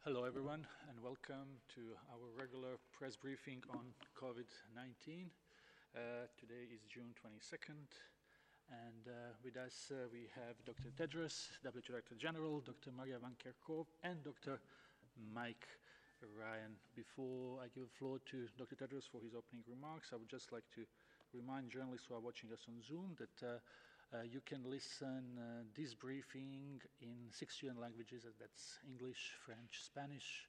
Hello, everyone, and welcome to our regular press briefing on COVID-19. Uh, today is June 22nd, and uh, with us uh, we have Dr. Tedros, WHO Director General, Dr. Maria Van Kerkhove, and Dr. Mike Ryan. Before I give the floor to Dr. Tedros for his opening remarks, I would just like to remind journalists who are watching us on Zoom that uh, you can listen uh, this briefing in six UN languages, that's English, French, Spanish,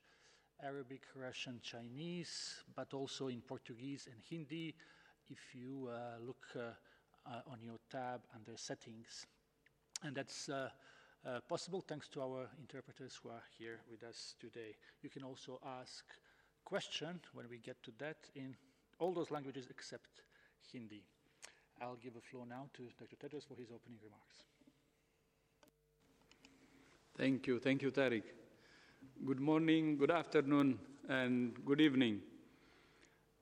Arabic, Russian, Chinese, but also in Portuguese and Hindi if you uh, look uh, uh, on your tab under settings. And that's uh, possible thanks to our interpreters who are here with us today. You can also ask questions when we get to that in all those languages except Hindi. I'll give the floor now to Dr. Tedros for his opening remarks. Thank you. Thank you, Tarik. Good morning, good afternoon, and good evening.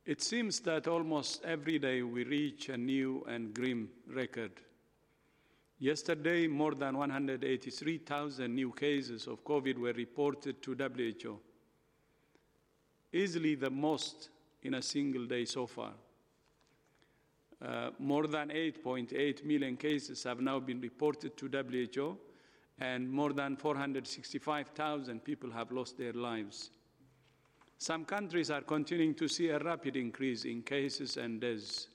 It seems that almost every day we reach a new and grim record. Yesterday, more than 183,000 new cases of COVID were reported to WHO, easily the most in a single day so far. Uh, more than 8.8 million cases have now been reported to WHO, and more than 465,000 people have lost their lives. Some countries are continuing to see a rapid increase in cases and deaths.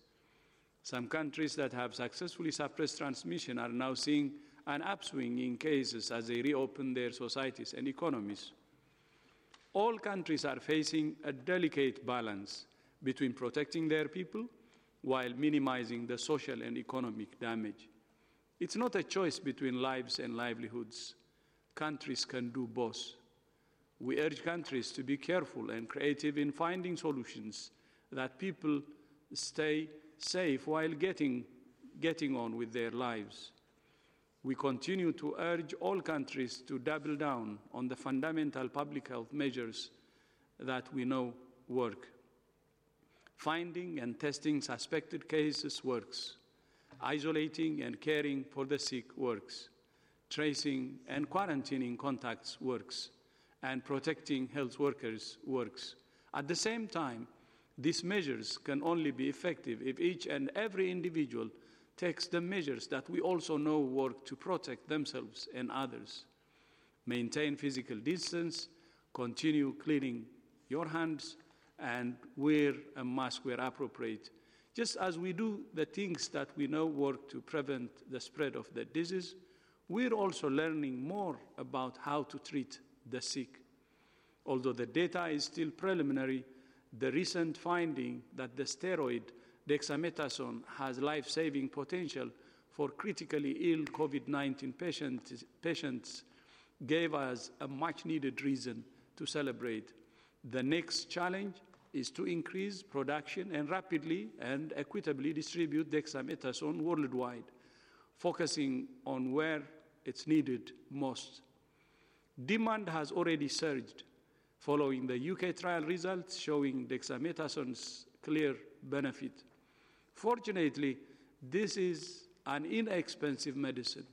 Some countries that have successfully suppressed transmission are now seeing an upswing in cases as they reopen their societies and economies. All countries are facing a delicate balance between protecting their people while minimizing the social and economic damage. It's not a choice between lives and livelihoods. Countries can do both. We urge countries to be careful and creative in finding solutions that people stay safe while getting, getting on with their lives. We continue to urge all countries to double down on the fundamental public health measures that we know work. Finding and testing suspected cases works. Isolating and caring for the sick works. Tracing and quarantining contacts works. And protecting health workers works. At the same time, these measures can only be effective if each and every individual takes the measures that we also know work to protect themselves and others. Maintain physical distance, continue cleaning your hands, and wear a mask where appropriate. Just as we do the things that we know work to prevent the spread of the disease, we're also learning more about how to treat the sick. Although the data is still preliminary, the recent finding that the steroid dexamethasone has life saving potential for critically ill COVID 19 patients, patients gave us a much needed reason to celebrate. The next challenge is to increase production and rapidly and equitably distribute dexamethasone worldwide, focusing on where it's needed most. Demand has already surged following the UK trial results showing dexamethasone's clear benefit. Fortunately, this is an inexpensive medicine,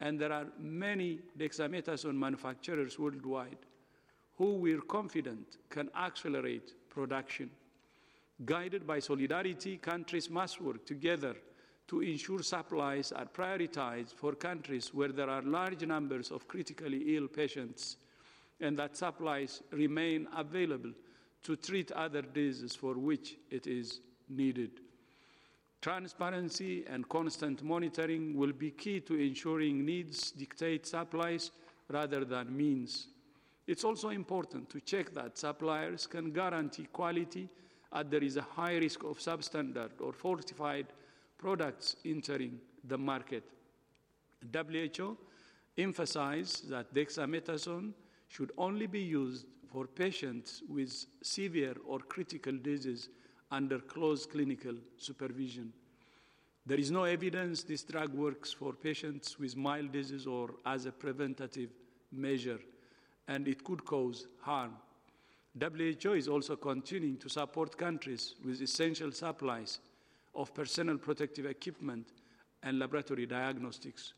and there are many dexamethasone manufacturers worldwide who we're confident can accelerate production. Guided by solidarity, countries must work together to ensure supplies are prioritized for countries where there are large numbers of critically ill patients and that supplies remain available to treat other diseases for which it is needed. Transparency and constant monitoring will be key to ensuring needs dictate supplies rather than means. It's also important to check that suppliers can guarantee quality as there is a high risk of substandard or falsified products entering the market. WHO emphasized that dexamethasone should only be used for patients with severe or critical disease under close clinical supervision. There is no evidence this drug works for patients with mild disease or as a preventative measure and it could cause harm. WHO is also continuing to support countries with essential supplies of personal protective equipment and laboratory diagnostics.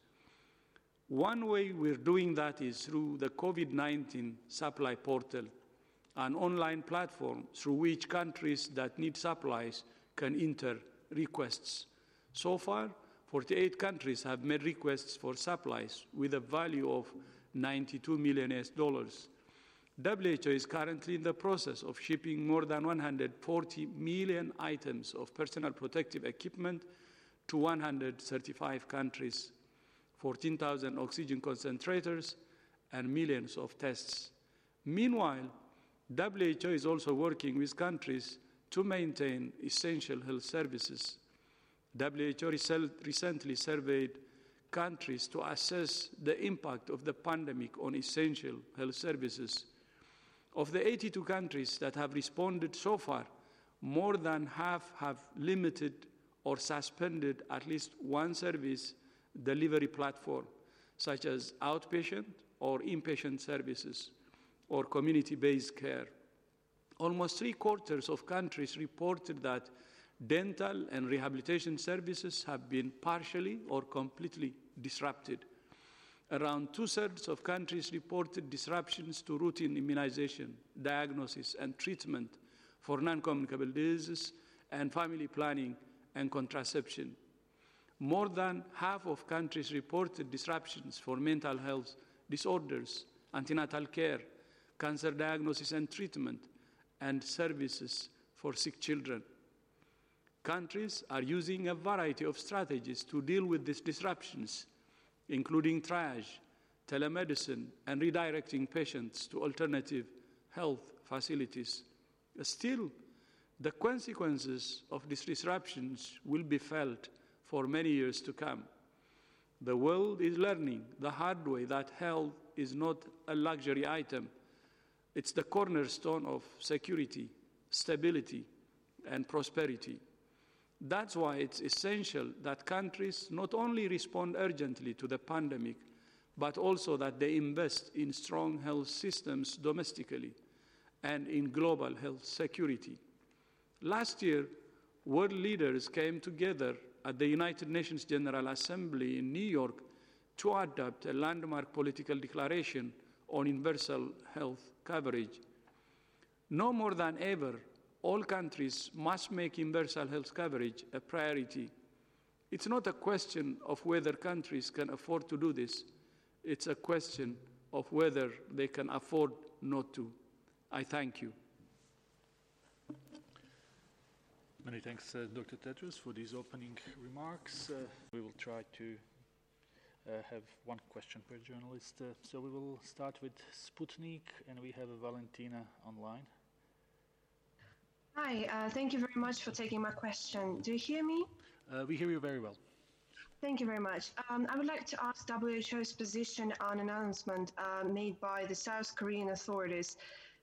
One way we're doing that is through the COVID 19 supply portal, an online platform through which countries that need supplies can enter requests. So far, 48 countries have made requests for supplies with a value of 92 million US dollars. WHO is currently in the process of shipping more than 140 million items of personal protective equipment to 135 countries, 14,000 oxygen concentrators, and millions of tests. Meanwhile, WHO is also working with countries to maintain essential health services. WHO recently surveyed countries to assess the impact of the pandemic on essential health services. Of the 82 countries that have responded so far, more than half have limited or suspended at least one service delivery platform, such as outpatient or inpatient services or community based care. Almost three quarters of countries reported that dental and rehabilitation services have been partially or completely disrupted. Around two thirds of countries reported disruptions to routine immunization, diagnosis, and treatment for non communicable diseases and family planning and contraception. More than half of countries reported disruptions for mental health disorders, antenatal care, cancer diagnosis and treatment, and services for sick children. Countries are using a variety of strategies to deal with these disruptions, including triage, telemedicine, and redirecting patients to alternative health facilities. Still, the consequences of these disruptions will be felt for many years to come. The world is learning the hard way that health is not a luxury item. It's the cornerstone of security, stability, and prosperity. That's why it's essential that countries not only respond urgently to the pandemic, but also that they invest in strong health systems domestically and in global health security. Last year, world leaders came together at the United Nations General Assembly in New York to adopt a landmark political declaration on universal health coverage. No more than ever, all countries must make universal health coverage a priority. It's not a question of whether countries can afford to do this, it's a question of whether they can afford not to. I thank you. Many thanks, uh, Dr. Tedros, for these opening remarks. Uh, we will try to uh, have one question per journalist. Uh, so we will start with Sputnik, and we have Valentina online. Hi, uh, thank you very much for taking my question. Do you hear me? Uh, we hear you very well. Thank you very much. Um, I would like to ask WHO's position on an announcement uh, made by the South Korean authorities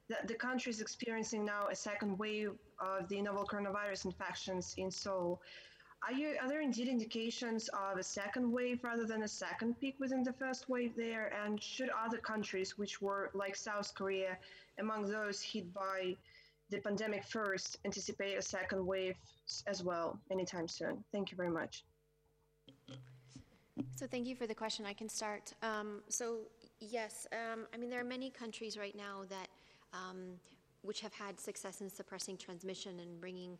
that the country is experiencing now a second wave of the novel coronavirus infections in Seoul. Are, you, are there indeed indications of a second wave rather than a second peak within the first wave there? And should other countries, which were like South Korea, among those hit by the pandemic first anticipate a second wave as well anytime soon? Thank you very much. So thank you for the question. I can start. Um, so yes, um, I mean there are many countries right now that um, which have had success in suppressing transmission and bringing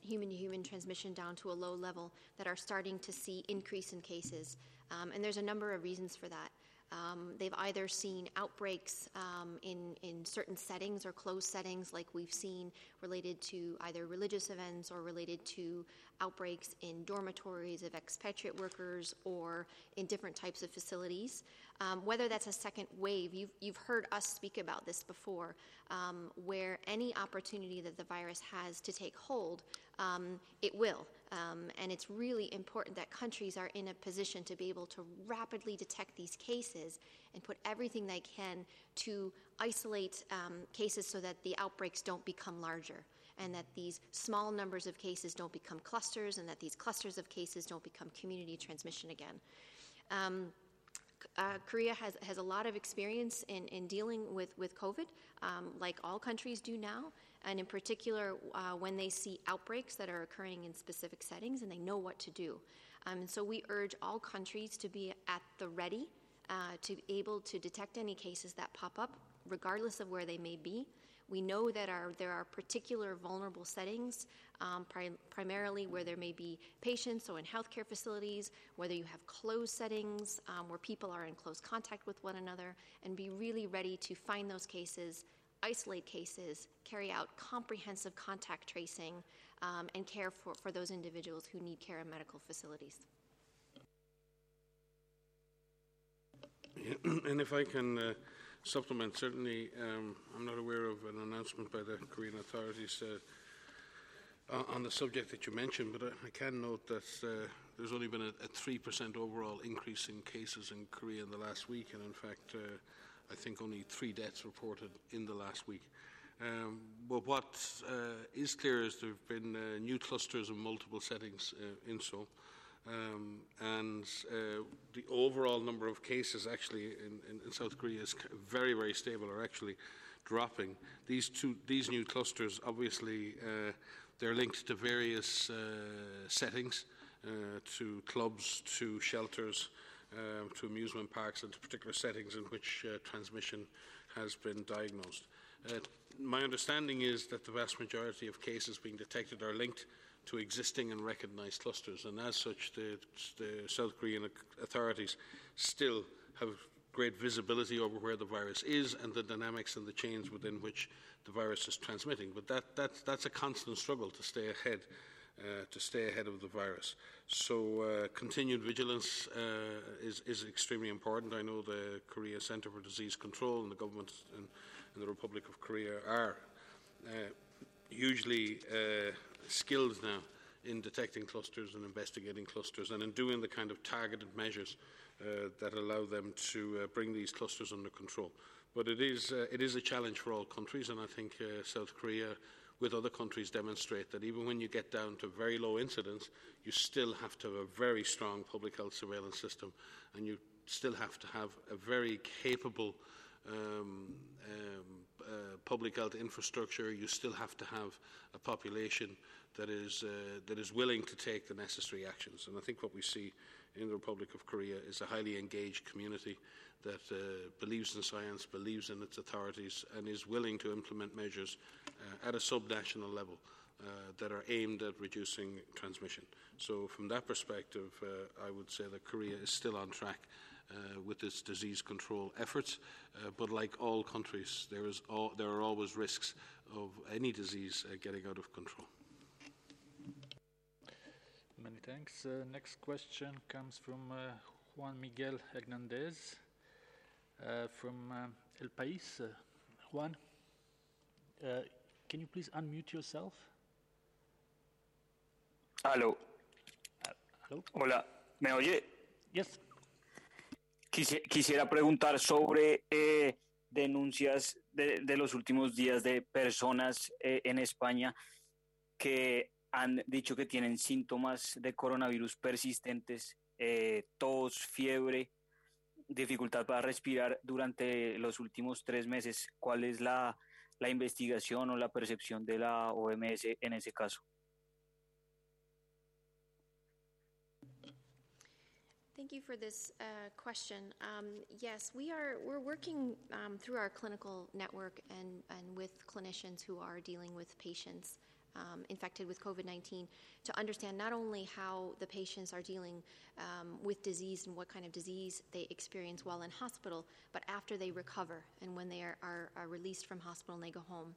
human to human transmission down to a low level that are starting to see increase in cases. Um, and there's a number of reasons for that. Um, they've either seen outbreaks um, in, in certain settings or closed settings, like we've seen related to either religious events or related to outbreaks in dormitories of expatriate workers or in different types of facilities. Um, whether that's a second wave, you've, you've heard us speak about this before, um, where any opportunity that the virus has to take hold, um, it will. Um, and it's really important that countries are in a position to be able to rapidly detect these cases and put everything they can to isolate um, cases so that the outbreaks don't become larger and that these small numbers of cases don't become clusters and that these clusters of cases don't become community transmission again. Um, uh, Korea has, has a lot of experience in, in dealing with, with COVID, um, like all countries do now and in particular uh, when they see outbreaks that are occurring in specific settings and they know what to do. Um, and so we urge all countries to be at the ready uh, to be able to detect any cases that pop up, regardless of where they may be. We know that our, there are particular vulnerable settings, um, pri- primarily where there may be patients, so in healthcare facilities, whether you have closed settings um, where people are in close contact with one another, and be really ready to find those cases, isolate cases, carry out comprehensive contact tracing, um, and care for, for those individuals who need care in medical facilities. And if I can uh, supplement, certainly um, I'm not aware of an announcement by the Korean authorities uh, on- the subject that you mentioned, but I, I can note that uh, there's only been a, a 3% overall increase in cases in Korea in the last week, and in fact, uh, I think only three deaths reported in the last week. Um, but what uh, is clear is there have been uh, new clusters in multiple settings uh, in Seoul. Um, and uh, the overall number of cases actually in, in, in South Korea is very, very stable, or actually dropping. These two, these new clusters, obviously, uh, they're linked to various uh, settings, to clubs, to shelters, um, to amusement parks, and to particular settings in which uh, transmission has been diagnosed. Uh, my understanding is that the vast majority of cases being detected are linked to existing and recognised clusters, and as such, the, the South Korean authorities still have great visibility over where the virus is and the dynamics and the chains within which the virus is transmitting. But that, that, that's a constant struggle to stay ahead, uh, to stay ahead of the virus. So uh, continued vigilance uh, is, is extremely important. I know the Korea Centre for Disease Control and the government in, in the Republic of Korea are uh, hugely uh, skilled now in detecting clusters and investigating clusters and in doing the kind of targeted measures that allow them to bring these clusters under control. But it is, it is a challenge for all countries, and I think South Korea, with other countries, demonstrate that even when you get down to very low incidence, you still have to have a very strong public health surveillance system, and you still have to have a very capable um, um, uh, public health infrastructure. You still have to have a population that is, uh, that is willing to take the necessary actions. And I think what we see in the Republic of Korea is a highly engaged community that uh, believes in science, believes in its authorities, and is willing to implement measures uh, at a subnational level uh, that are aimed at reducing transmission. So, from that perspective, uh, I would say that Korea is still on track uh, with its disease control efforts. Uh, but like all countries, there, is al- there are always risks of any disease getting out of control. Many thanks. Next question comes from Juan Miguel Hernandez from um, El País. Uh, Juan, uh, can you please unmute yourself? Hello? hola, ¿me oye? Yes. Quisi- quisiera preguntar sobre eh, denuncias de, de los últimos días de personas eh, en España que han dicho que tienen síntomas de coronavirus persistentes, eh, tos, fiebre, dificultad para respirar durante los últimos tres meses. ¿Cuál es la, la investigación o la percepción de la OMS en ese caso? Thank you for this uh, question. Um, yes, we are we're working um, through our clinical network and, and with clinicians who are dealing with patients um, infected with COVID 19 to understand not only how the patients are dealing um, with disease and what kind of disease they experience while in hospital, but after they recover and when they are, are, are released from hospital and they go home.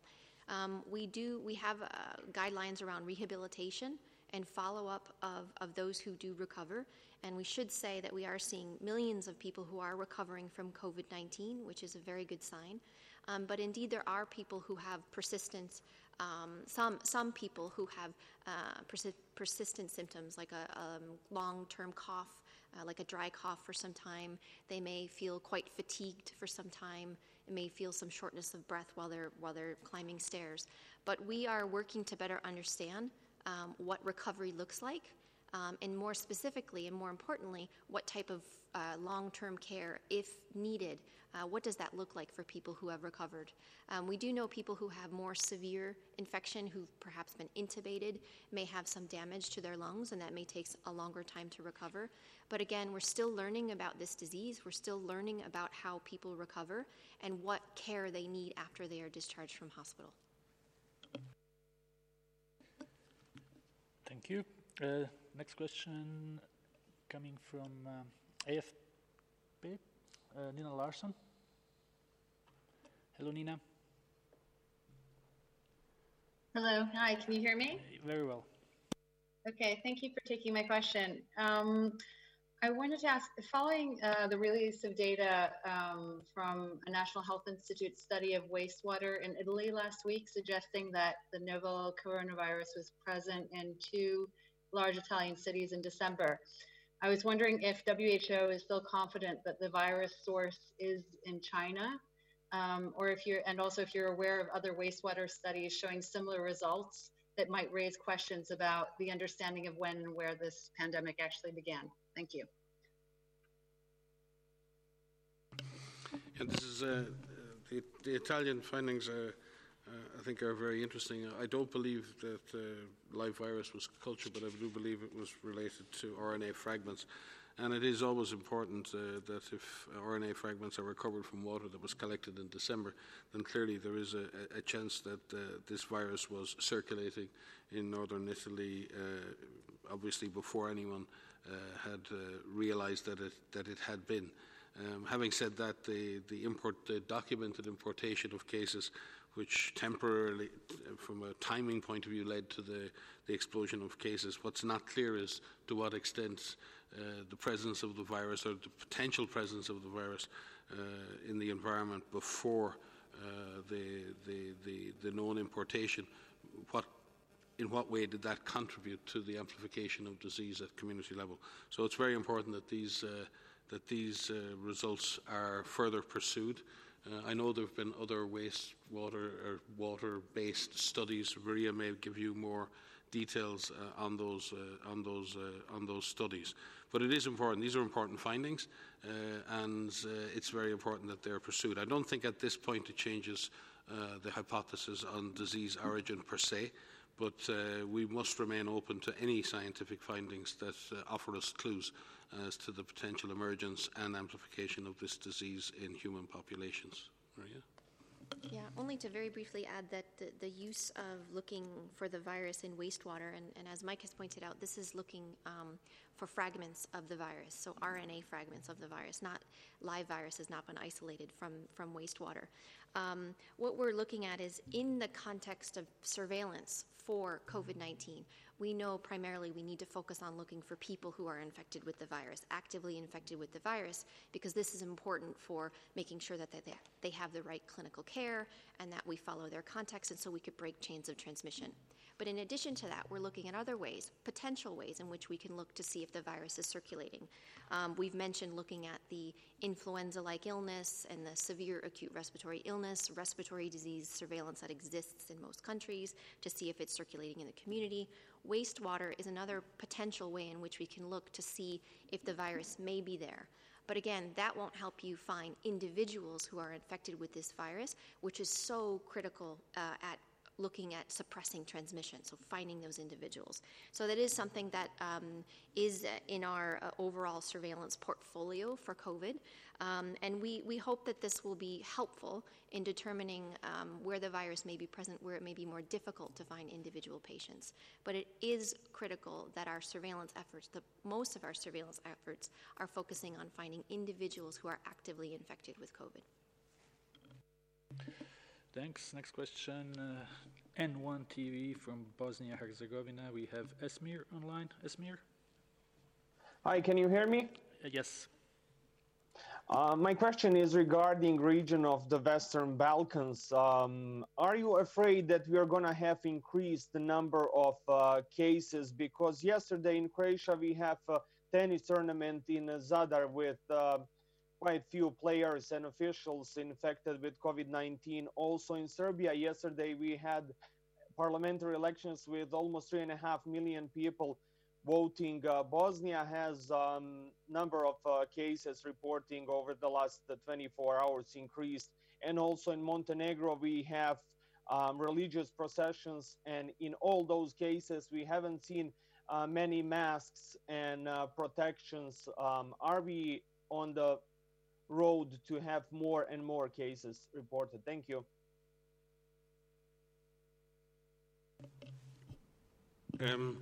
Um, we do we have uh, guidelines around rehabilitation and follow up of, of those who do recover. And we should say that we are seeing millions of people who are recovering from COVID 19, which is a very good sign. Um, but indeed, there are people who have persistent, um, some, some people who have uh, persi- persistent symptoms like a um, long term cough, uh, like a dry cough for some time. They may feel quite fatigued for some time. It may feel some shortness of breath while they're, while they're climbing stairs. But we are working to better understand um, what recovery looks like. Um, and more specifically and more importantly, what type of uh, long term care, if needed, uh, what does that look like for people who have recovered? Um, we do know people who have more severe infection, who've perhaps been intubated, may have some damage to their lungs, and that may take a longer time to recover. But again, we're still learning about this disease. We're still learning about how people recover and what care they need after they are discharged from hospital. Thank you. Uh, next question coming from um, AFP, uh, Nina Larson. Hello, Nina. Hello, hi, can you hear me? Very well. Okay, thank you for taking my question. Um, I wanted to ask, following uh, the release of data um, from a National Health Institute study of wastewater in Italy last week, suggesting that the novel coronavirus was present in two large Italian cities in December. I was wondering if WHO is still confident that the virus source is in China um, or if you're, and also if you're aware of other wastewater studies showing similar results that might raise questions about the understanding of when and where this pandemic actually began. Thank you. And this is uh, the, the, Italian findings. Uh, I think are very interesting. I don't believe that uh, live virus was cultured, but I do believe it was related to RNA fragments. And it is always important uh, that if RNA fragments are recovered from water that was collected in December, then clearly there is a, a chance that uh, this virus was circulating in northern Italy, uh, obviously before anyone uh, had uh, realized that it, that it had been. Um, having said that, the, the, import, the documented importation of cases which temporarily, from a timing point of view, led to the, the explosion of cases. What's not clear is to what extent uh, the presence of the virus or the potential presence of the virus uh, in the environment before uh, the, the, the, the known importation, what in what way did that contribute to the amplification of disease at community level? So it's very important that these, uh, that these uh, results are further pursued. Uh, I know there have been other wastewater or water-based studies. Maria may give you more details uh, on those uh, on those uh, on those studies. But it is important. These are important findings, uh, and uh, it's very important that they're pursued. I don't think at this point it changes the hypothesis on disease origin per se but we must remain open to any scientific findings that offer us clues as to the potential emergence and amplification of this disease in human populations. Maria? Yeah, only to very briefly add that the, the use of looking for the virus in wastewater, and, and as Mike has pointed out, this is looking um, for fragments of the virus, so RNA fragments of the virus, not live virus has not been isolated from, from wastewater. Um, what we're looking at is in the context of surveillance for COVID 19, we know primarily we need to focus on looking for people who are infected with the virus, actively infected with the virus, because this is important for making sure that they, they have the right clinical care and that we follow their context, and so we could break chains of transmission. But in addition to that, we're looking at other ways, potential ways in which we can look to see if the virus is circulating. Um, we've mentioned looking at the influenza like illness and the severe acute respiratory illness, respiratory disease surveillance that exists in most countries to see if it's circulating in the community. Wastewater is another potential way in which we can look to see if the virus may be there. But again, that won't help you find individuals who are infected with this virus, which is so critical uh, at looking at suppressing transmission, so finding those individuals. So that is something that um, is in our uh, overall surveillance portfolio for COVID. Um, and we, we hope that this will be helpful in determining um, where the virus may be present, where it may be more difficult to find individual patients. But it is critical that our surveillance efforts, the, most of our surveillance efforts, are focusing on finding individuals who are actively infected with COVID. Thanks. Next question. Uh, N1 TV from Bosnia Herzegovina. We have Esmir online. Esmir? Hi, can you hear me? Uh, yes. Uh, my question is regarding region of the Western Balkans. Um, are you afraid that we are going to have increased the number of uh, cases? Because yesterday in Croatia we have a tennis tournament in Zadar with uh, quite few players and officials infected with COVID-19. Also in Serbia, yesterday we had parliamentary elections with almost three and a half million people voting. Uh, Bosnia has um, number of uh, cases reporting over the last uh, 24 hours increased, and also in Montenegro we have um, religious processions, and in all those cases we haven't seen uh, many masks and uh, protections. Um, are we on the road to have more and more cases reported? Thank you. Um,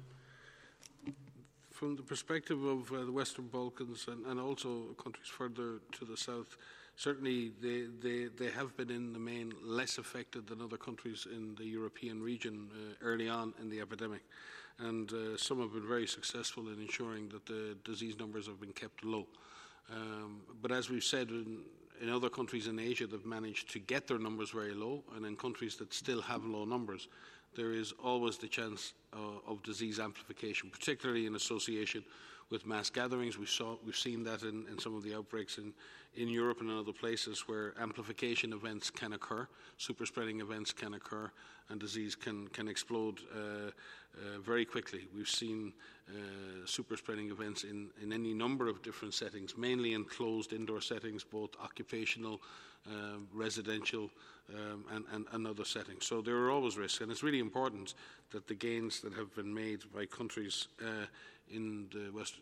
from the perspective of uh, the Western Balkans and, and, also countries further to the south, certainly they, they, they have been in the main less affected than other countries in the European region uh, early on in the epidemic. And uh, some have been very successful in ensuring that the disease numbers have been kept low. Um, but as we've said, in, in other countries in Asia, they've managed to get their numbers very low, and in countries that still have low numbers, there is always the chance uh, of disease amplification, particularly in association with mass gatherings. We saw, we've seen that in, in some of the outbreaks in, in Europe and in other places where amplification events can occur, super spreading events can occur, and disease can, can explode uh, uh, very quickly. We've seen uh, super spreading events in, in any number of different settings, mainly in closed indoor settings, both occupational, um, residential, um, and, and, and, other settings. So there are always risks, and it's really important that the gains that have been made by countries uh, in the West,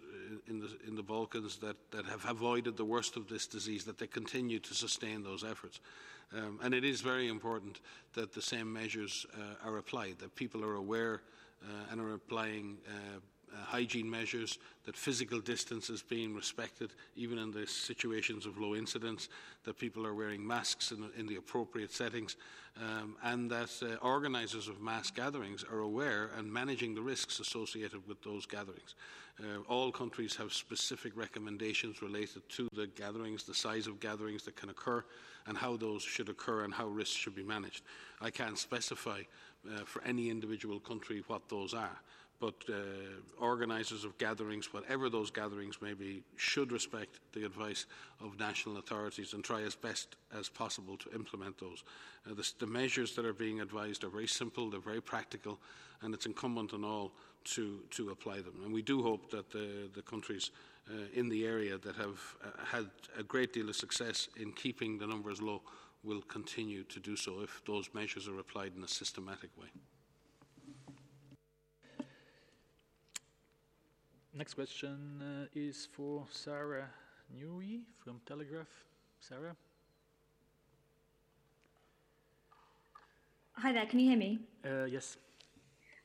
in the in the Balkans that, that have avoided the worst of this disease, that they continue to sustain those efforts. Um, and it is very important that the same measures uh, are applied, that people are aware uh, and are applying uh, uh, hygiene measures, that physical distance is being respected, even in the situations of low incidence, that people are wearing masks in, in the appropriate settings, um, and that uh, organisers of mass gatherings are aware and managing the risks associated with those gatherings. Uh, all countries have specific recommendations related to the gatherings, the size of gatherings that can occur, and how those should occur and how risks should be managed. I can't specify uh, for any individual country what those are but uh, organisers of gatherings, whatever those gatherings may be, should respect the advice of national authorities and try as best as possible to implement those. Uh, the, the, measures that are being advised are very simple, they're very practical, and it's incumbent on all to, to apply them. And we do hope that the, the countries uh, in the area that have uh, had a great deal of success in keeping the numbers low will continue to do so if those measures are applied in a systematic way. Next question uh, is for Sarah Newey from Telegraph. Sarah? Hi there, can you hear me? Uh, yes.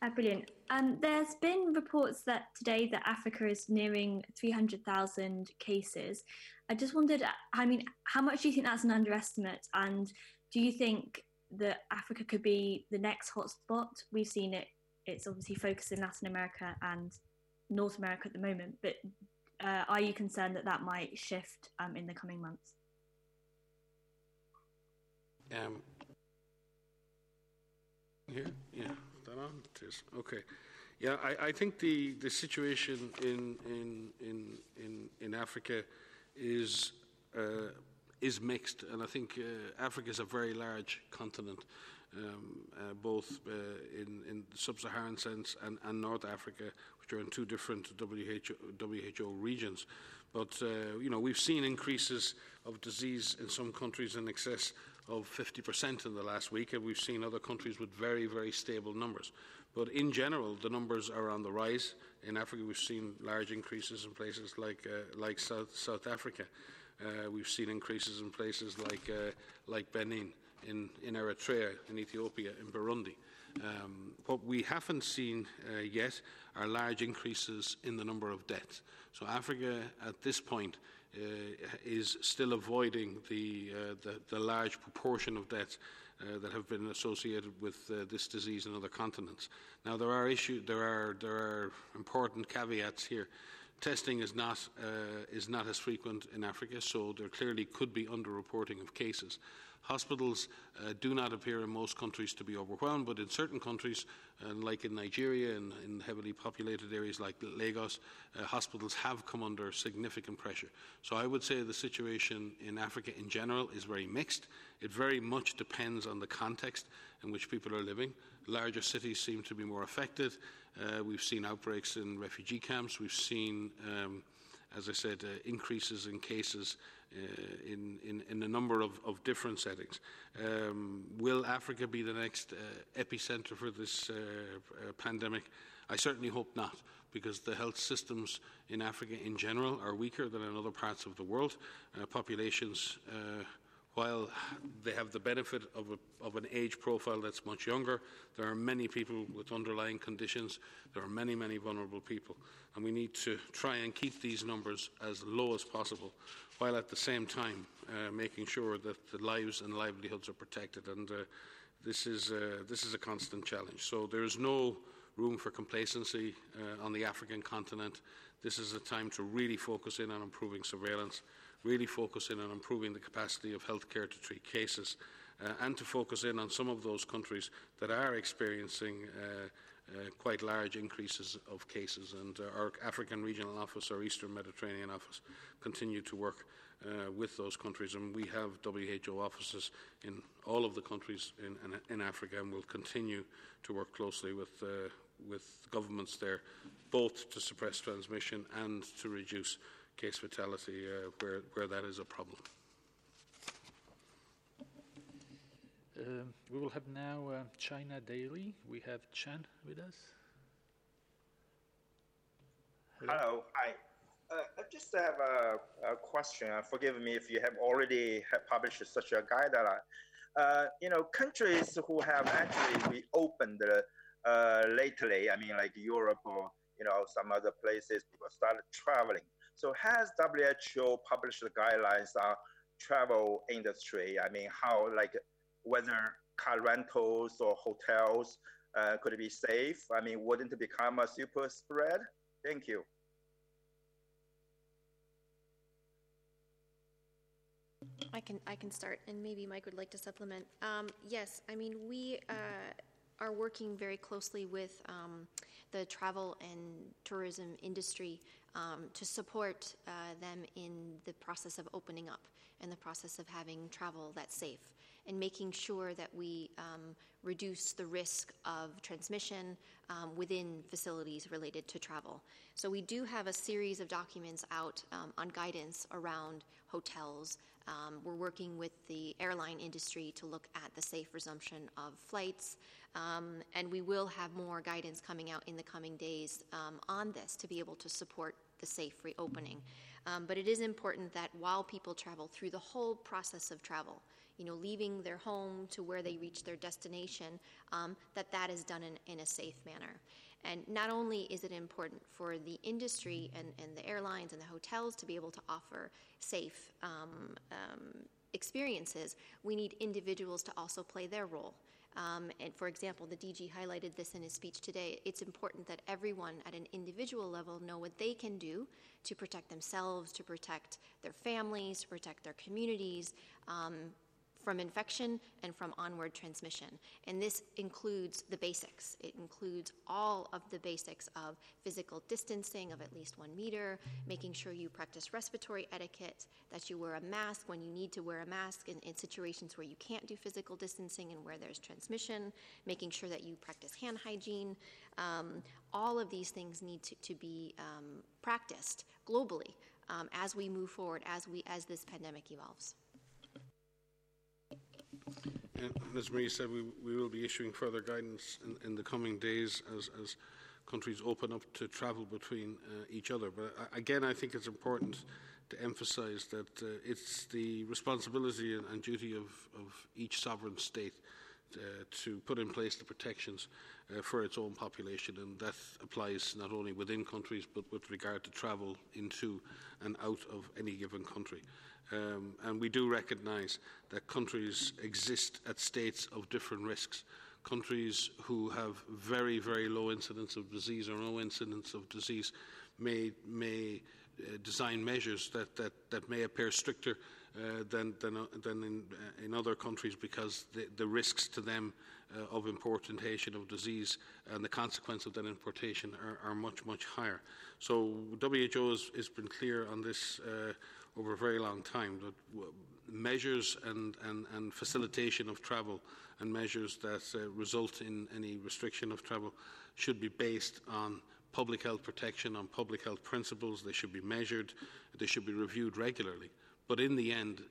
Uh, brilliant. Um, there's been reports that today that Africa is nearing 300,000 cases. I just wondered, I mean, how much do you think that's an underestimate? And do you think that Africa could be the next hotspot? We've seen it, it's obviously focused in Latin America and North America at the moment, but uh, are you concerned that that might shift um, in the coming months? Um, here, yeah? Okay. Yeah, I, I think the, the situation in, in, in, in, in Africa is, uh, is mixed, and I think uh, Africa is a very large continent. Um, uh, both uh, in, in the sub-Saharan sense and, and North Africa, which are in two different WHO, WHO regions. But, uh, you know, we've seen increases of disease in some countries in excess of 50% in the last week, and we've seen other countries with very, very stable numbers. But in general, the numbers are on the rise. In Africa, we've seen large increases in places like, uh, like South, South Africa. Uh, we've seen increases in places like, uh, like Benin, in, in Eritrea, in Ethiopia, in Burundi. Um, what we haven't seen uh, yet are large increases in the number of deaths. So Africa, at this point, uh, is still avoiding the, uh, the, the, large proportion of deaths uh, that have been associated with uh, this disease in other continents. Now, there are issues, there are, there are important caveats here. Testing is not, uh, is not as frequent in Africa, so there clearly could be underreporting of cases. Hospitals uh, do not appear in most countries to be overwhelmed, but in certain countries, uh, like in Nigeria and in heavily populated areas like Lagos, uh, hospitals have come under significant pressure. So I would say the situation in Africa in general is very mixed. It very much depends on the context in which people are living. Larger cities seem to be more affected. Uh, we've seen outbreaks in refugee camps. We've seen, um, as I said, uh, increases in cases uh, in, in, in, a number of, of different settings. Um, will Africa be the next uh, epicenter for this uh, uh, pandemic? I certainly hope not, because the health systems in Africa in general are weaker than in other parts of the world. populations while they have the benefit of, a, of, an age profile that's much younger, there are many people with underlying conditions. There are many, many vulnerable people. And we need to try and keep these numbers as low as possible, while at the same time uh, making sure that the lives and livelihoods are protected. And uh, this, is, uh, this is a constant challenge. So there is no room for complacency uh, on the African continent. This is a time to really focus in on improving surveillance really focus in on improving the capacity of healthcare to treat cases uh, and to focus in on some of those countries that are experiencing uh, uh, quite large increases of cases. And uh, our African Regional Office, our Eastern Mediterranean Office, continue to work uh, with those countries. And we have WHO offices in all of the countries in, in, in Africa and will continue to work closely with, uh, with governments there, both to suppress transmission and to reduce case fatality uh, where, where that is a problem. Um, we will have now uh, China Daily. We have Chen with us. Hello. Hello. Hi. Uh, I just have a, a question. Uh, forgive me if you have already have published such a guideline. Uh, you know, countries who have actually reopened uh, lately, I mean, like Europe or you know some other places, people started traveling. So has WHO published the guidelines on travel industry? I mean, how like whether car rentals or hotels uh, could be safe? I mean, wouldn't it become a super spread? Thank you. I can I can start, and maybe Mike would like to supplement. Um, yes, I mean we uh, are working very closely with um, the travel and tourism industry um, to support uh, them in the process of opening up and the process of having travel that's safe and making sure that we um, reduce the risk of transmission um, within facilities related to travel. So we do have a series of documents out um, on guidance around hotels. Um, we're working with the airline industry to look at the safe resumption of flights. Um, and we will have more guidance coming out in the coming days um, on this to be able to support the safe reopening. Um, but it is important that while people travel through the whole process of travel, you know, leaving their home to where they reach their destination, um, that that is done in, in a safe manner. And not only is it important for the industry and, and the airlines and the hotels to be able to offer safe um, um, experiences, we need individuals to also play their role. Um, and for example, the DG highlighted this in his speech today. It's important that everyone at an individual level know what they can do to protect themselves, to protect their families, to protect their communities, um, from infection and from onward transmission. And this includes the basics. It includes all of the basics of physical distancing of at least one meter, making sure you practice respiratory etiquette, that you wear a mask when you need to wear a mask in, in situations where you can't do physical distancing and where there's transmission, making sure that you practice hand hygiene. Um, all of these things need to, to be um, practiced globally um, as we move forward, as, we, as this pandemic evolves. And as Marie said, we, we will be issuing further guidance in, in the coming days as, as countries open up to travel between uh, each other. But again, I think it's important to emphasise that uh, it's the responsibility and, and duty of, of, each sovereign state uh, to put in place the protections uh, for its own population, and that applies not only within countries but with regard to travel into and out of any given country. Um, and we do recognise that countries exist at states of different risks. Countries who have very, very low incidence of disease or no incidence of disease may, may uh, design measures that, that, that may appear stricter uh, than, than, uh, than in, uh, in other countries because the, the risks to them uh, of importation of disease and the consequence of that importation are, are much, much higher. So WHO has, has been clear on this over a very long time that measures and, and, and facilitation of travel and measures that uh, result in any restriction of travel should be based on public health protection, on public health principles. They should be measured, they should be reviewed regularly. But in the end,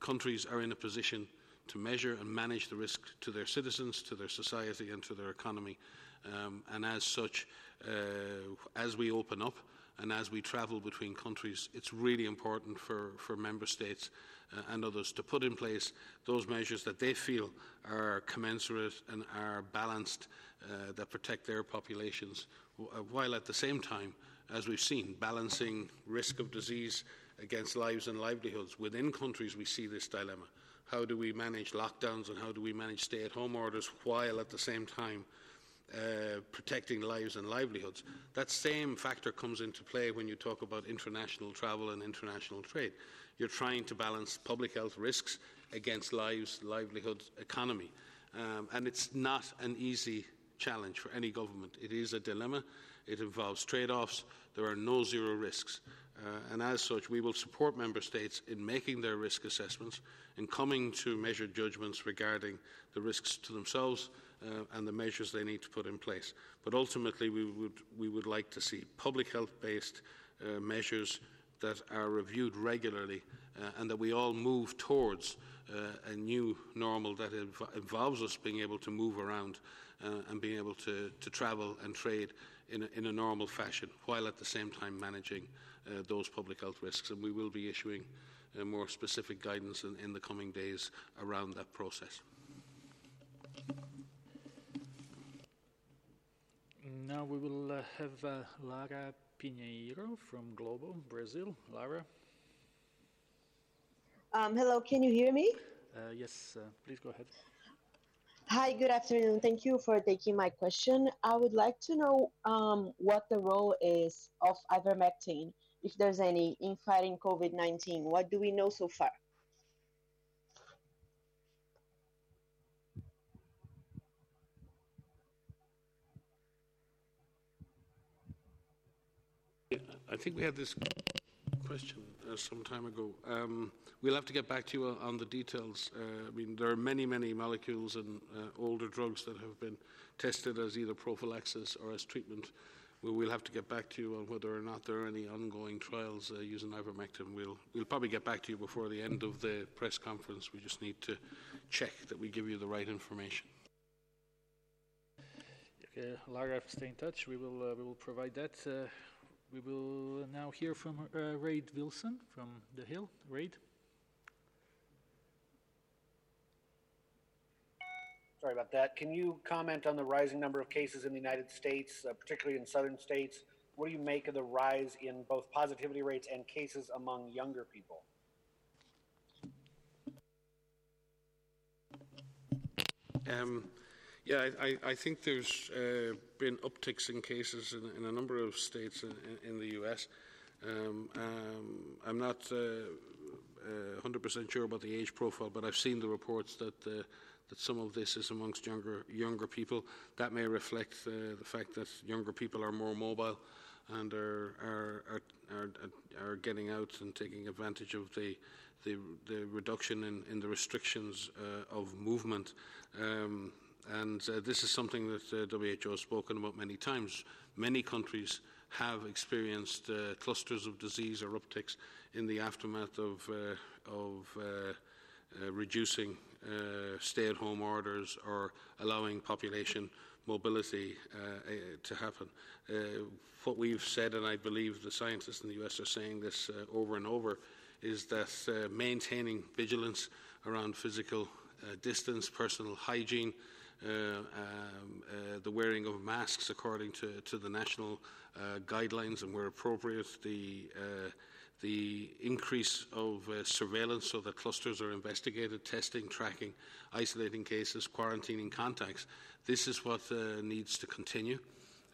countries are in a position to measure and manage the risk to their citizens, to their society, and to their economy. Um, and as such, uh, as we open up and as we travel between countries, it's really important for, for member states uh, and others to put in place those measures that they feel are commensurate and are balanced, uh, that protect their populations, uh, while at the same time, as we've seen, balancing risk of disease against lives and livelihoods. Within countries, we see this dilemma. How do we manage lockdowns and how do we manage stay at home orders while at the same time uh, protecting lives and livelihoods? That same factor comes into play when you talk about international travel and international trade. You're trying to balance public health risks against lives, livelihoods, economy. Um, and it's not an easy challenge for any government. It is a dilemma. It involves trade offs. There are no zero risks. Uh, and as such, we will support Member States in making their risk assessments, in coming to measured judgments regarding the risks to themselves uh, and the measures they need to put in place. But ultimately, we would, we would like to see public health based uh, measures that are reviewed regularly uh, and that we all move towards uh, a new normal that inv- involves us being able to move around uh, and being able to, to travel and trade in a, in a normal fashion while at the same time managing uh, those public health risks. And we will be issuing uh, more specific guidance in, in the coming days around that process. Now we will uh, have uh, Lara Pinheiro from Global Brazil. Lara? Um, hello, can you hear me? Uh, yes, uh, please go ahead. Hi, good afternoon. Thank you for taking my question. I would like to know um, what the role is of ivermectin, if there's any, in fighting COVID 19. What do we know so far? I think we had this question uh, some time ago. Um, we'll have to get back to you on the details. Uh, I mean, there are many, many molecules and uh, older drugs that have been tested as either prophylaxis or as treatment. We will have to get back to you on whether or not there are any ongoing trials uh, using ivermectin. We'll, we'll probably get back to you before the end of the press conference. We just need to check that we give you the right information. Okay, Lara, stay in touch. We will, uh, we will provide that. We will now hear from uh, Raid Wilson from The Hill. Raid? Sorry about that. Can you comment on the rising number of cases in the United States, uh, particularly in southern states? What do you make of the rise in both positivity rates and cases among younger people? Um, yeah, I, I, think there's uh, been upticks in cases in, in, a number of states in, in the US. Um, um, I'm not uh, 100% uh, sure about the age profile, but I've seen the reports that uh, that some of this is amongst younger younger people. That may reflect uh, the fact that younger people are more mobile and are are, are are, are getting out and taking advantage of the the, the reduction in, in the restrictions uh, of movement. Um, and uh, this is something that uh, WHO has spoken about many times. Many countries have experienced uh, clusters of disease or upticks in the aftermath of, uh, of uh, uh, reducing stay-at-home orders or allowing population mobility to happen. what we've said, and I believe the scientists in the US are saying this over and over, is that maintaining vigilance around physical distance, personal hygiene, um, uh, the wearing of masks according to, to the national uh, guidelines and where appropriate, the, the increase of surveillance so that clusters are investigated, testing, tracking, isolating cases, quarantining contacts. This is what needs to continue.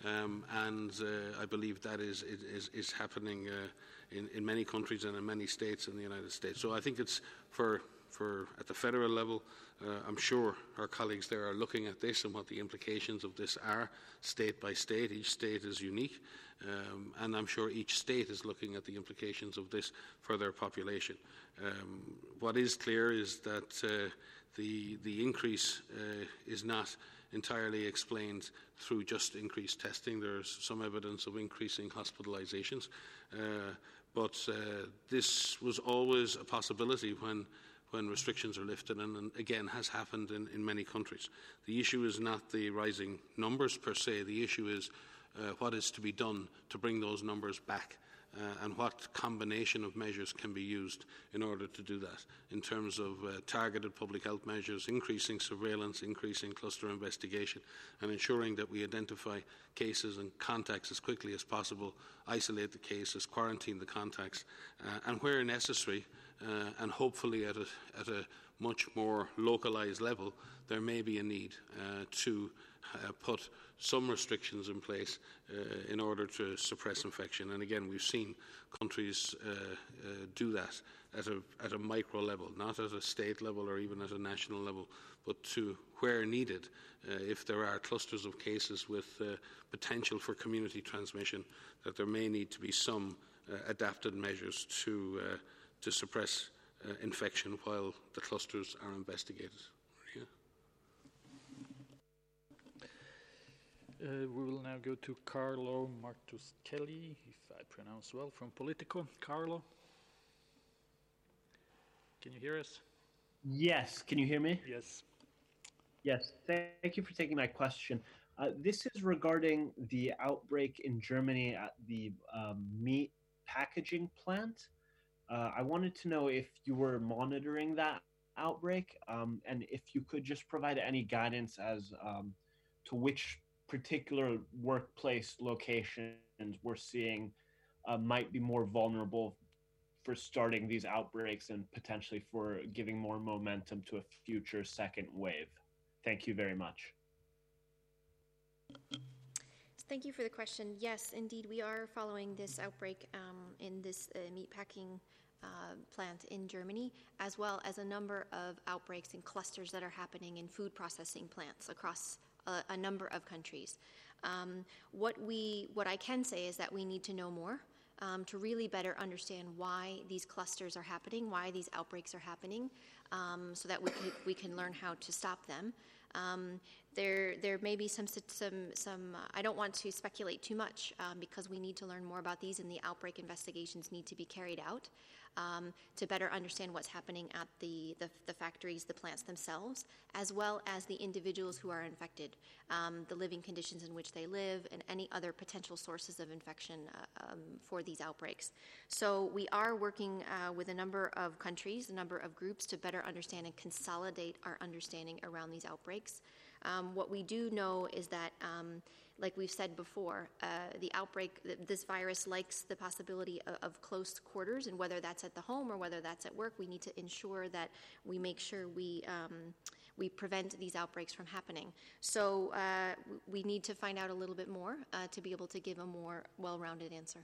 Um, and uh, I believe that is, is, is happening uh, in, in, many countries and in many states in the United States. So I think it's for for at the federal level. Uh, I'm sure our colleagues there are looking at this and what the implications of this are, state by state. Each state is unique, um, and I'm sure each state is looking at the implications of this for their population. Um, what is clear is that uh, the the increase uh, is not entirely explained through just increased testing. There's some evidence of increasing hospitalizations. Uh, but uh, this was always a possibility when, when restrictions are lifted, and, and again has happened in, in, many countries. The issue is not the rising numbers per se, the issue is uh, what is to be done to bring those numbers back uh, and what combination of measures can be used in order to do that in terms of uh, targeted public health measures, increasing surveillance, increasing cluster investigation, and ensuring that we identify cases and contacts as quickly as possible, isolate the cases, quarantine the contacts, uh, and where necessary, uh, and hopefully at a, at a much more localised level, there may be a need uh, to uh, put some restrictions in place uh, in order to suppress infection. And again, we've seen countries uh, uh, do that at a, at a micro level, not at a state level or even at a national level, but to where needed. Uh, if there are clusters of cases with potential for community transmission, that there may need to be some adapted measures to, to suppress infection while the clusters are investigated. Uh, we will now go to Carlo Martuscelli, if I pronounce well, from Politico. Carlo, can you hear us? Yes. Can you hear me? Yes. Yes. Thank you for taking my question. Uh, this is regarding the outbreak in Germany at the um, meat packaging plant. Uh, I wanted to know if you were monitoring that outbreak um, and if you could just provide any guidance as um, to which particular workplace locations we're seeing uh, might be more vulnerable for starting these outbreaks and potentially for giving more momentum to a future second wave. Thank you very much. Thank you for the question. Yes, indeed, we are following this outbreak um, in this uh, meatpacking uh, plant in Germany, as well as a number of outbreaks and clusters that are happening in food processing plants across a, a number of countries. Um, what we, what I can say is that we need to know more. Um, to really better understand why these clusters are happening, why these outbreaks are happening, um, so that we can, we can learn how to stop them. Um, there, there may be some, some, some. Uh, I don't want to speculate too much um, because we need to learn more about these, and the outbreak investigations need to be carried out um, to better understand what's happening at the, the, the, factories, the plants themselves, as well as the individuals who are infected, um, the living conditions in which they live, and any other potential sources of infection uh, um, for these outbreaks. So we are working uh, with a number of countries, a number of groups to better understand and consolidate our understanding around these outbreaks. Um, what we do know is that um, like we've said before, uh, the outbreak, this virus likes the possibility of, of, close quarters, and whether that's at the home or whether that's at work, we need to ensure that we make sure we. Um, we prevent these outbreaks from happening. So uh, we need to find out a little bit more uh, to be able to give a more well-rounded answer.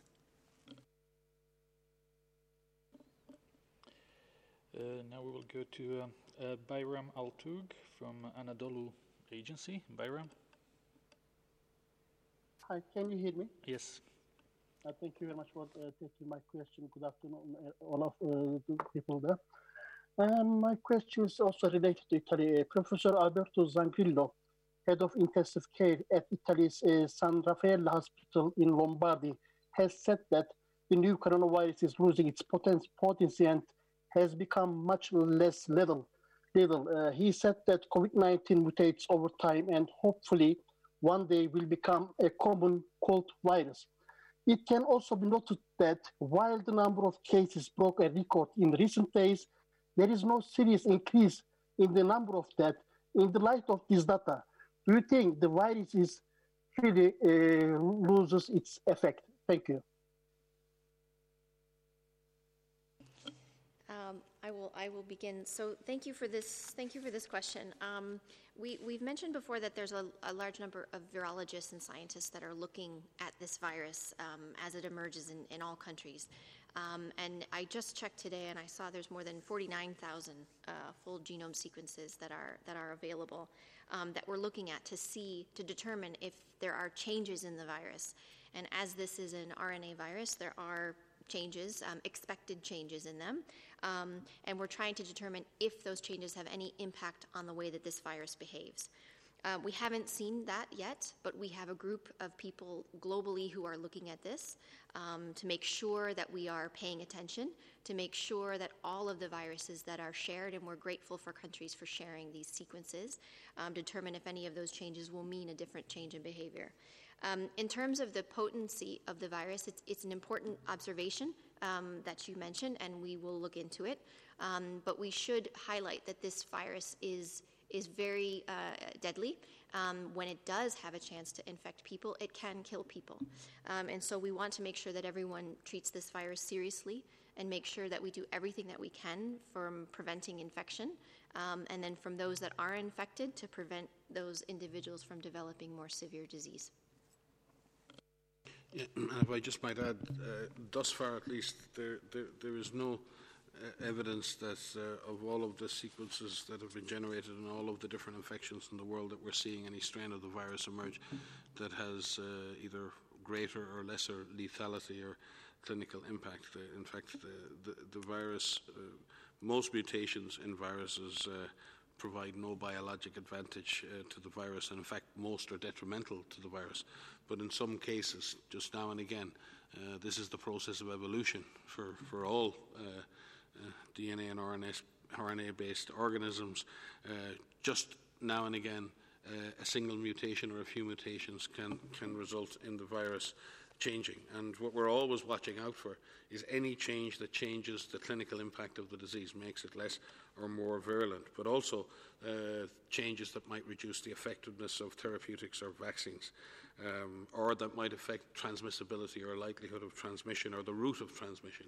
Uh, now we will go to uh, uh, Bayram Altug from Anadolu Agency. Bayram. Hi, can you hear me? Yes. Uh, thank you very much for uh, taking my question. Good afternoon, uh, all of uh, the people there. Um, my question is also related to Italy. Uh, Professor Alberto Zangrillo, head of intensive care at Italy's uh, San Raffaele Hospital in Lombardy, has said that the new coronavirus is losing its potency and has become much less lethal. lethal. he said that COVID-19 mutates over time and hopefully one day will become a common cold virus. It can also be noted that while the number of cases broke a record in recent days, there is no serious increase in the number of deaths. In the light of this data, do you think the virus is really uh, loses its effect? Thank you. Um, I will. I will begin. So, thank you for this. Thank you for this question. Um, we, we've mentioned before that there's a, a, large number of virologists and scientists that are looking at this virus um, as it emerges in, in all countries. Um, and I just checked today, and I saw there's more than 49,000 uh, full genome sequences that are that are available um, that we're looking at to see to determine if there are changes in the virus. And as this is an RNA virus, there are changes, um, expected changes in them, um, and we're trying to determine if those changes have any impact on the way that this virus behaves. Uh, we haven't seen that yet, but we have a group of people globally who are looking at this um, to make sure that we are paying attention, to make sure that all of the viruses that are shared, and we're grateful for countries for sharing these sequences, um, determine if any of those changes will mean a different change in behavior. Um, in terms of the potency of the virus, it's, it's an important observation um, that you mentioned, and we will look into it. Um, but we should highlight that this virus is is very uh, deadly. Um, when it does have a chance to infect people, it can kill people. Um, and so we want to make sure that everyone treats this virus seriously and make sure that we do everything that we can from preventing infection um, and then from those that are infected to prevent those individuals from developing more severe disease. Yeah, if I just might add, uh, thus far at least, there, there, there is no uh, evidence that uh, of all of the sequences that have been generated and all of the different infections in the world that we're seeing any strain of the virus emerge that has uh, either greater or lesser lethality or clinical impact. Uh, in fact, the, the, the virus, uh, most mutations in viruses provide no biologic advantage to the virus, and in fact, most are detrimental to the virus. But in some cases, just now and again, this is the process of evolution for, for all uh, DNA and RNA, RNA-based organisms, uh, just now and again, uh, a single mutation or a few mutations can, can result in the virus changing. And what we're always watching out for is any change that changes the clinical impact of the disease, makes it less or more virulent, but also uh, changes that might reduce the effectiveness of therapeutics or vaccines, um, or that might affect transmissibility or likelihood of transmission or the route of transmission.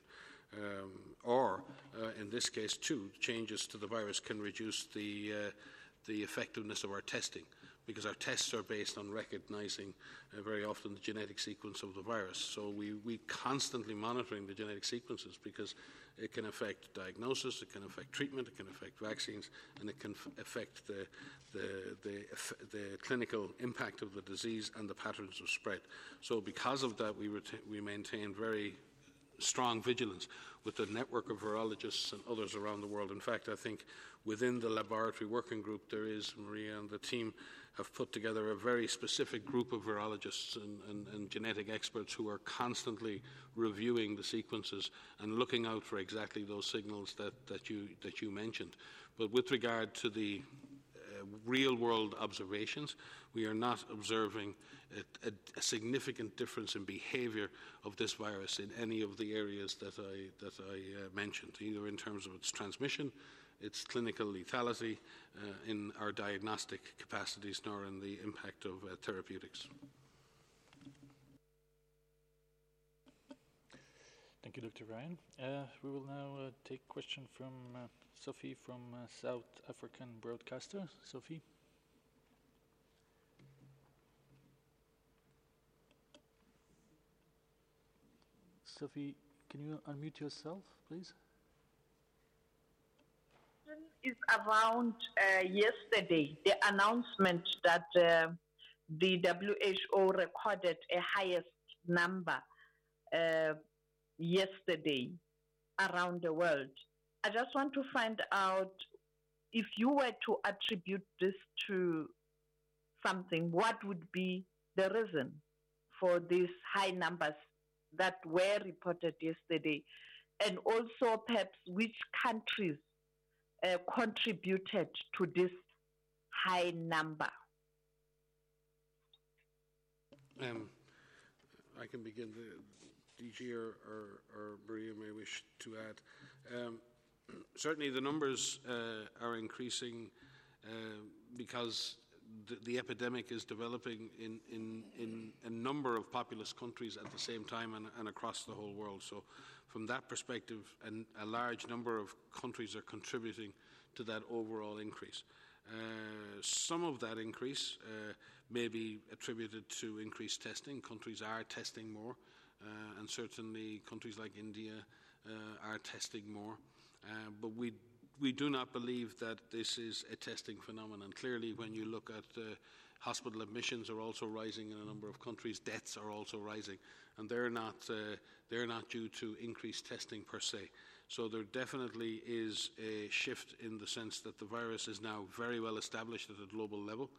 Um, or, uh, in this case, too, changes to the virus can reduce the, uh, the effectiveness of our testing because our tests are based on recognizing uh, very often the genetic sequence of the virus. So we, we constantly monitoring the genetic sequences because it can affect diagnosis, it can affect treatment, it can affect vaccines, and it can f- affect the, the, the, the, clinical impact of the disease and the patterns of spread. So because of that, we, reta- we maintain very strong vigilance with the network of virologists and others around the world. In fact, I think within the laboratory working group, there is, Maria and the team have put together a very specific group of virologists and, and, and genetic experts who are constantly reviewing the sequences and looking out for exactly those signals that, that, you, that you mentioned. But with regard to the uh, real world observations, we are not observing a, a, a, significant difference in behavior of this virus in any of the areas that I, that I uh, mentioned, either in terms of its transmission, its clinical lethality, uh, in our diagnostic capacities, nor in the impact of uh, therapeutics. Thank you, Dr. Ryan. Uh, we will now uh, take question from uh, Sophie from uh, South African Broadcaster. Sophie. Sophie, can you unmute yourself, please? Is around uh, yesterday the announcement that uh, the WHO recorded a highest number uh, yesterday around the world. I just want to find out if you were to attribute this to something, what would be the reason for these high numbers that were reported yesterday? And also, perhaps, which countries uh, contributed to this high number? Um, I can begin. The DG or, or, or Maria may wish to add. Um, certainly, the numbers uh, are increasing uh, because the, the, epidemic is developing in, in, in a number of populous countries at the same time and, and across the whole world. So, from that perspective, an, a large number of countries are contributing to that overall increase. Uh, some of that increase uh, may be attributed to increased testing. Countries are testing more. uh, and certainly countries like India uh, are testing more. Uh, but we we do not believe that this is a testing phenomenon. Clearly, when you look at uh, hospital admissions are also rising in a number of countries, deaths are also rising, and they're not uh, they're not due to increased testing per se. So there definitely is a shift in the sense that the virus is now very well established at a global level.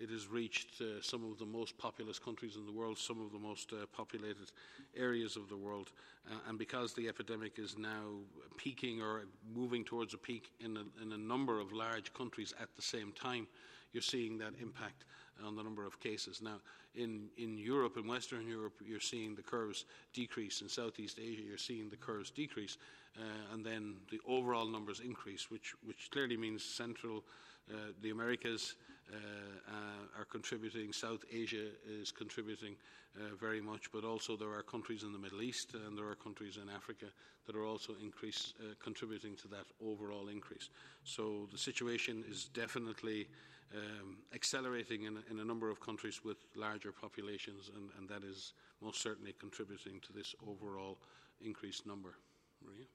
It has reached uh, some of the most populous countries in the world, some of the most uh, populated areas of the world. Uh, and because the epidemic is now peaking or moving towards a peak in a, in a number of large countries at the same time, you're seeing that impact on the number of cases. Now, in, in Europe, in Western Europe, you're seeing the curves decrease. In Southeast Asia, you're seeing the curves decrease. Uh, and then the overall numbers increase, which, which clearly means Central, uh, the Americas, are contributing. South Asia is contributing uh, very much, but also there are countries in the Middle East and there are countries in Africa that are also increase, contributing to that overall increase. So the situation is definitely um, accelerating in a, in a, number of countries with larger populations, and, and, that is most certainly contributing to this overall increased number. Maria?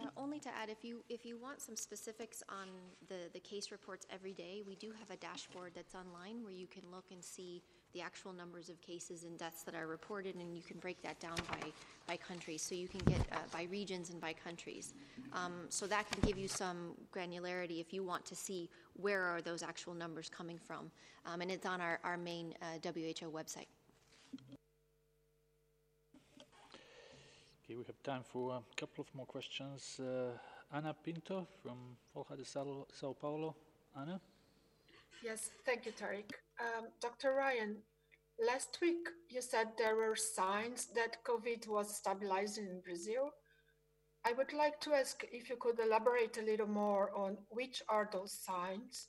Yeah, only to add, if you if you want some specifics on the the case reports every day, we do have a dashboard that's online where you can look and see the actual numbers of cases and deaths that are reported, and you can break that down by by countries. So you can get uh, by regions and by countries. Um, so that can give you some granularity if you want to see where are those actual numbers coming from, um, and it's on our our main uh, WHO website. Okay, we have time for a couple of more questions. Uh, Ana Pinto from Folha de Sao, Paulo. Ana? Yes, thank you, Tarik. Um, Dr. Ryan, last week you said there were signs that COVID was stabilizing in Brazil. I would like to ask if you could elaborate a little more on which are those signs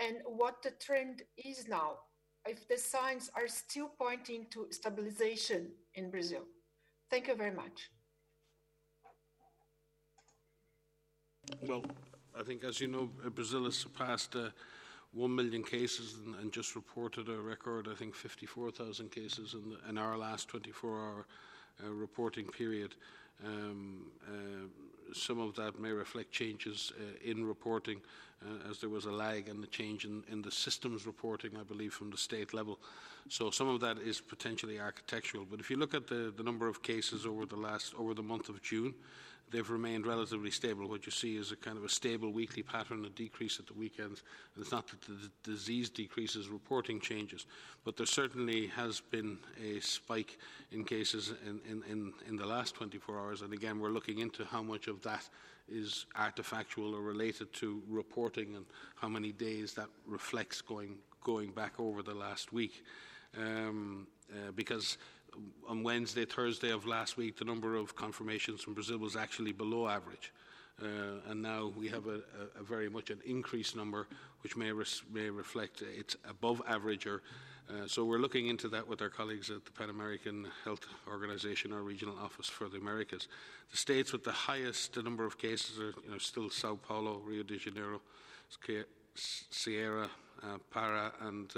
and what the trend is now, if the signs are still pointing to stabilization in Brazil. Thank you very much. Well, I think, as you know, Brazil has surpassed uh, 1 million cases and, and, just reported a record, I think, 54,000 cases in, the, in, our last 24 hour uh, reporting period. Um, uh, some of that may reflect changes uh, in reporting, uh, as there was a lag and a change in, in, the systems reporting, I believe, from the state level. So some of that is potentially architectural. But if you look at the, the number of cases over the last over the month of June, they've remained relatively stable. What you see is a kind of a stable weekly pattern, a decrease at the weekends. And it's not that the disease decreases, reporting changes, but there certainly has been a spike in cases in, in, in, in the last 24 hours. And again, we're looking into how much of that is artifactual or related to reporting and how many days that reflects going, going back over the last week. Um, uh, because on Wednesday, Thursday of last week, the number of confirmations from Brazil was actually below average. Uh, and now we have a, a, a, very much an increased number, which may, res- may reflect it's above average. Or, uh, so we're looking into that with our colleagues at the Pan American Health Organization, our regional office for the Americas. The states with the highest number of cases are you know, still Sao Paulo, Rio de Janeiro, Ceará, uh, Pará, and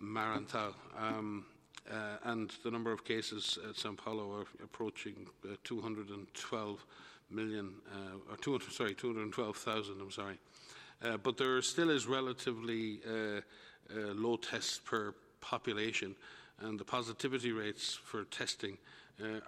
Maranhão. Um, uh, and the number of cases at Sao Paulo are approaching uh, 212 million, uh, or 200, sorry, 212,000, I'm sorry. Uh, but there still is relatively uh, uh, low tests per population, and the positivity rates for testing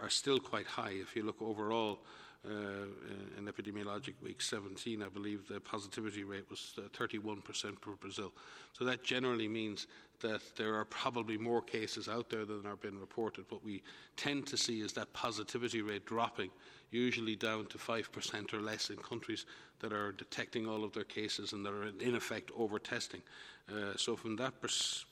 are still quite high. If you look overall, in epidemiologic week 17, I believe the positivity rate was uh, 31% for Brazil. So that generally means that there are probably more cases out there than are being reported. What we tend to see is that positivity rate dropping, usually down to 5% or less in countries that are detecting all of their cases and that are in effect over testing. Uh, so, from that pers-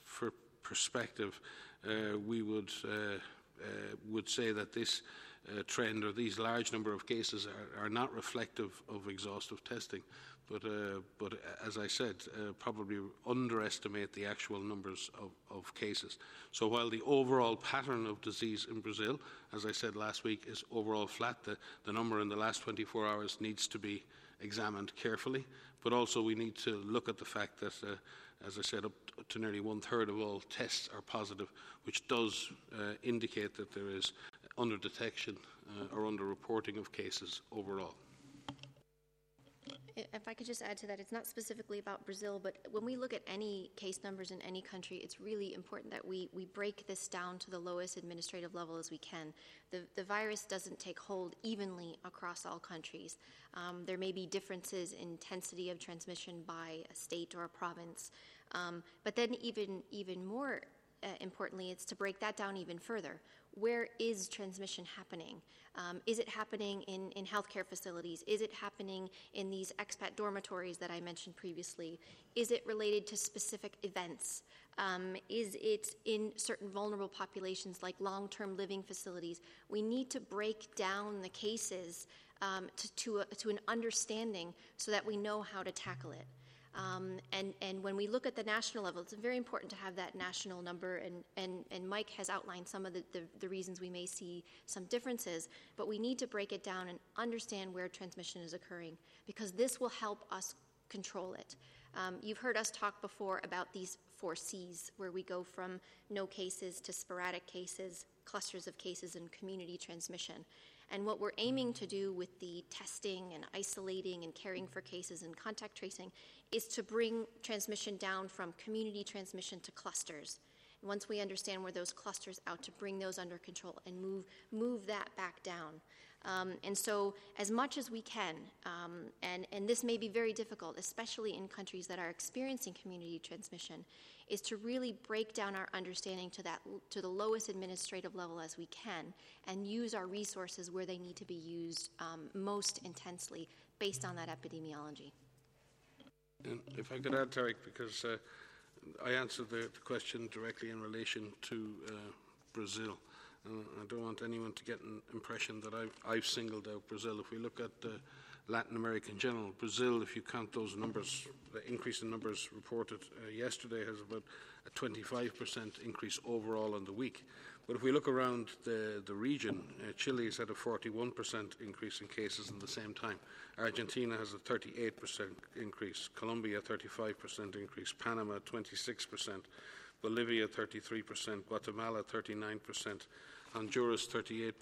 perspective, uh, we would, uh, uh, would say that this uh, trend or these large number of cases are, are not reflective of exhaustive testing. But, uh, but as I said, uh, probably underestimate the actual numbers of, of, cases. So while the overall pattern of disease in Brazil, as I said last week, is overall flat, the, the number in the last 24 hours needs to be examined carefully. But also we need to look at the fact that, uh, as I said, up to nearly one third of all tests are positive, which does uh, indicate that there is under detection uh, or under reporting of cases overall. If I could just add to that, it's not specifically about Brazil, but when we look at any case numbers in any country, it's really important that we, we break this down to the lowest administrative level as we can. The, the virus doesn't take hold evenly across all countries. Um, there may be differences in intensity of transmission by a state or a province, um, but then even, even more uh, importantly, it's to break that down even further. Where is transmission happening? Um, is it happening in, in healthcare facilities? Is it happening in these expat dormitories that I mentioned previously? Is it related to specific events? Um, is it in certain vulnerable populations like long term living facilities? We need to break down the cases um, to, to, a, to an understanding so that we know how to tackle it. Um, and, and when we look at the national level, it's very important to have that national number. And, and, and Mike has outlined some of the, the, the, reasons we may see some differences, but we need to break it down and understand where transmission is occurring because this will help us control it. Um, you've heard us talk before about these four C's, where we go from no cases to sporadic cases, clusters of cases, and community transmission. And what we're aiming to do with the testing and isolating and caring for cases and contact tracing is to bring transmission down from community transmission to clusters. And once we understand where those clusters out, to bring those under control and move move that back down. Um, and so, as much as we can, um, and, and this may be very difficult, especially in countries that are experiencing community transmission, is to really break down our understanding to, that, to the lowest administrative level as we can and use our resources where they need to be used um, most intensely based on that epidemiology. And if I could add, Tarik, because uh, I answered the, the, question directly in relation to uh, Brazil. Uh, I don't want anyone to get an impression that I've, I've singled out Brazil. If we look at uh, Latin America in general, Brazil, if you count those numbers, the increase in numbers reported uh, yesterday has about a 25% increase overall in the week. But if we look around the, the region, uh, Chile has had a 41% increase in cases in the same time. Argentina has a 38% increase, Colombia 35% increase, Panama 26%, Bolivia 33%, Guatemala 39%, Honduras 38%,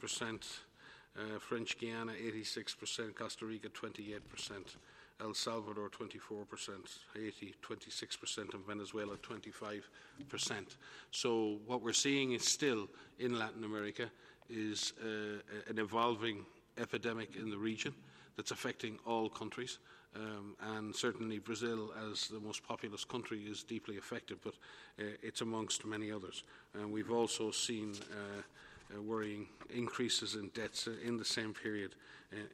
uh, French Guiana 86%, Costa Rica 28%. El Salvador 24%, Haiti 26%, and Venezuela 25%. So what we're seeing is still in Latin America is uh, an evolving epidemic in the region that's affecting all countries. Um, and certainly Brazil, as the most populous country, is deeply affected, but uh, it's amongst many others. And we've also seen uh, worrying increases in debts in the same period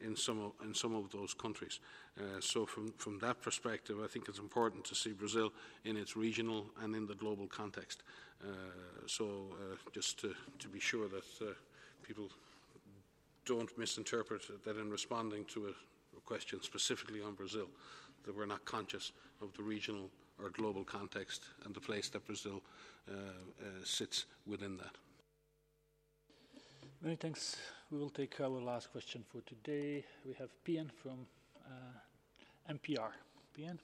in, some, of, in some of those countries. Uh, so from, from that perspective, I think it's important to see Brazil in its regional and in the global context. Uh, so uh, just to, to be sure that uh, people don't misinterpret that in responding to a, question specifically on Brazil, that we're not conscious of the regional or global context and the place that Brazil uh, sits within that. Many thanks. We will take our last question for today. We have Pien from uh, NPR. Pien?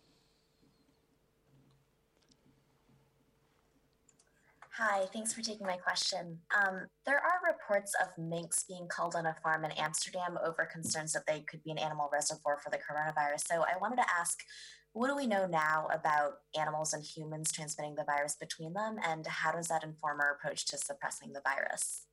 Hi, thanks for taking my question. Um, there are reports of minks being culled on a farm in Amsterdam over concerns that they could be an animal reservoir for the coronavirus. So I wanted to ask what do we know now about animals and humans transmitting the virus between them, and how does that inform our approach to suppressing the virus?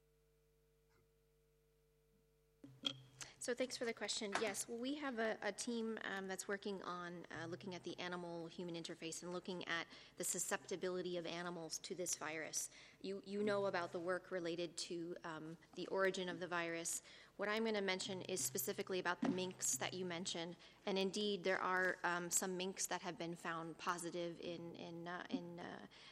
So thanks for the question. Yes, well, we have a, a team um, that's working on uh, looking at the animal-human interface and looking at the susceptibility of animals to this virus. You, you know about the work related to um, the origin of the virus. What I'm going to mention is specifically about the minks that you mentioned, and indeed there are um, some minks that have been found positive in in uh, in uh,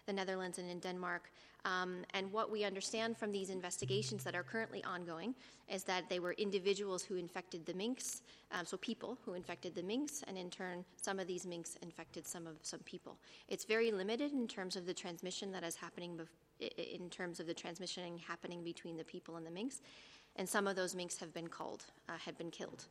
the Netherlands and in Denmark. Um, and what we understand from these investigations that are currently ongoing is that they were individuals who infected the minks, um, so people who infected the minks, and in turn, some of these minks infected some of some people. It's very limited in terms of the transmission that is happening, bef- in terms of the transmission happening between the people and the minks, and some of those minks have been culled, uh, been killed.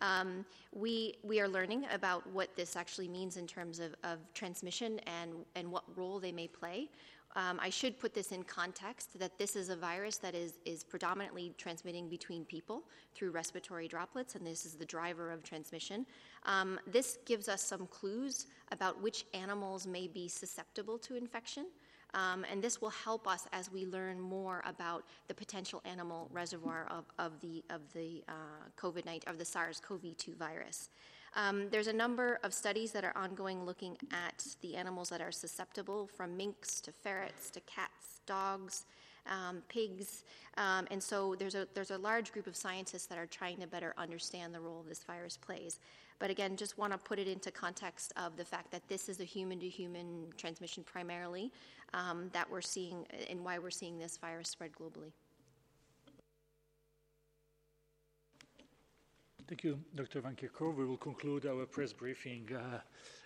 Um, we, we are learning about what this actually means in terms of, of transmission and, and what role they may play. um, I should put this in context that this is a virus that is, is predominantly transmitting between people through respiratory droplets, and this is the driver of transmission. Um, this gives us some clues about which animals may be susceptible to infection. Um, and this will help us as we learn more about the potential animal reservoir of, of the, of the uh, COVID-19, of the SARS-CoV-2 virus. Um, there's a number of studies that are ongoing looking at the animals that are susceptible, from minks to ferrets to cats, dogs, um, pigs, um, and so there's a there's a large group of scientists that are trying to better understand the role this virus plays. But again, just want to put it into context of the fact that this is a human-to-human transmission primarily um, that we're seeing, and why we're seeing this virus spread globally. Thank you, Dr. Van Kerkhove. We will conclude our press briefing uh,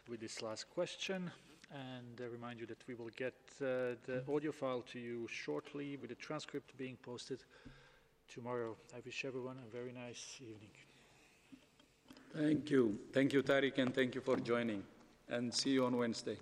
with this last question and uh, remind you that we will get uh, the audio file to you shortly with the transcript being posted tomorrow. I wish everyone a very nice evening. Thank you. Thank you, Tarik, and thank you for joining. And see you on Wednesday.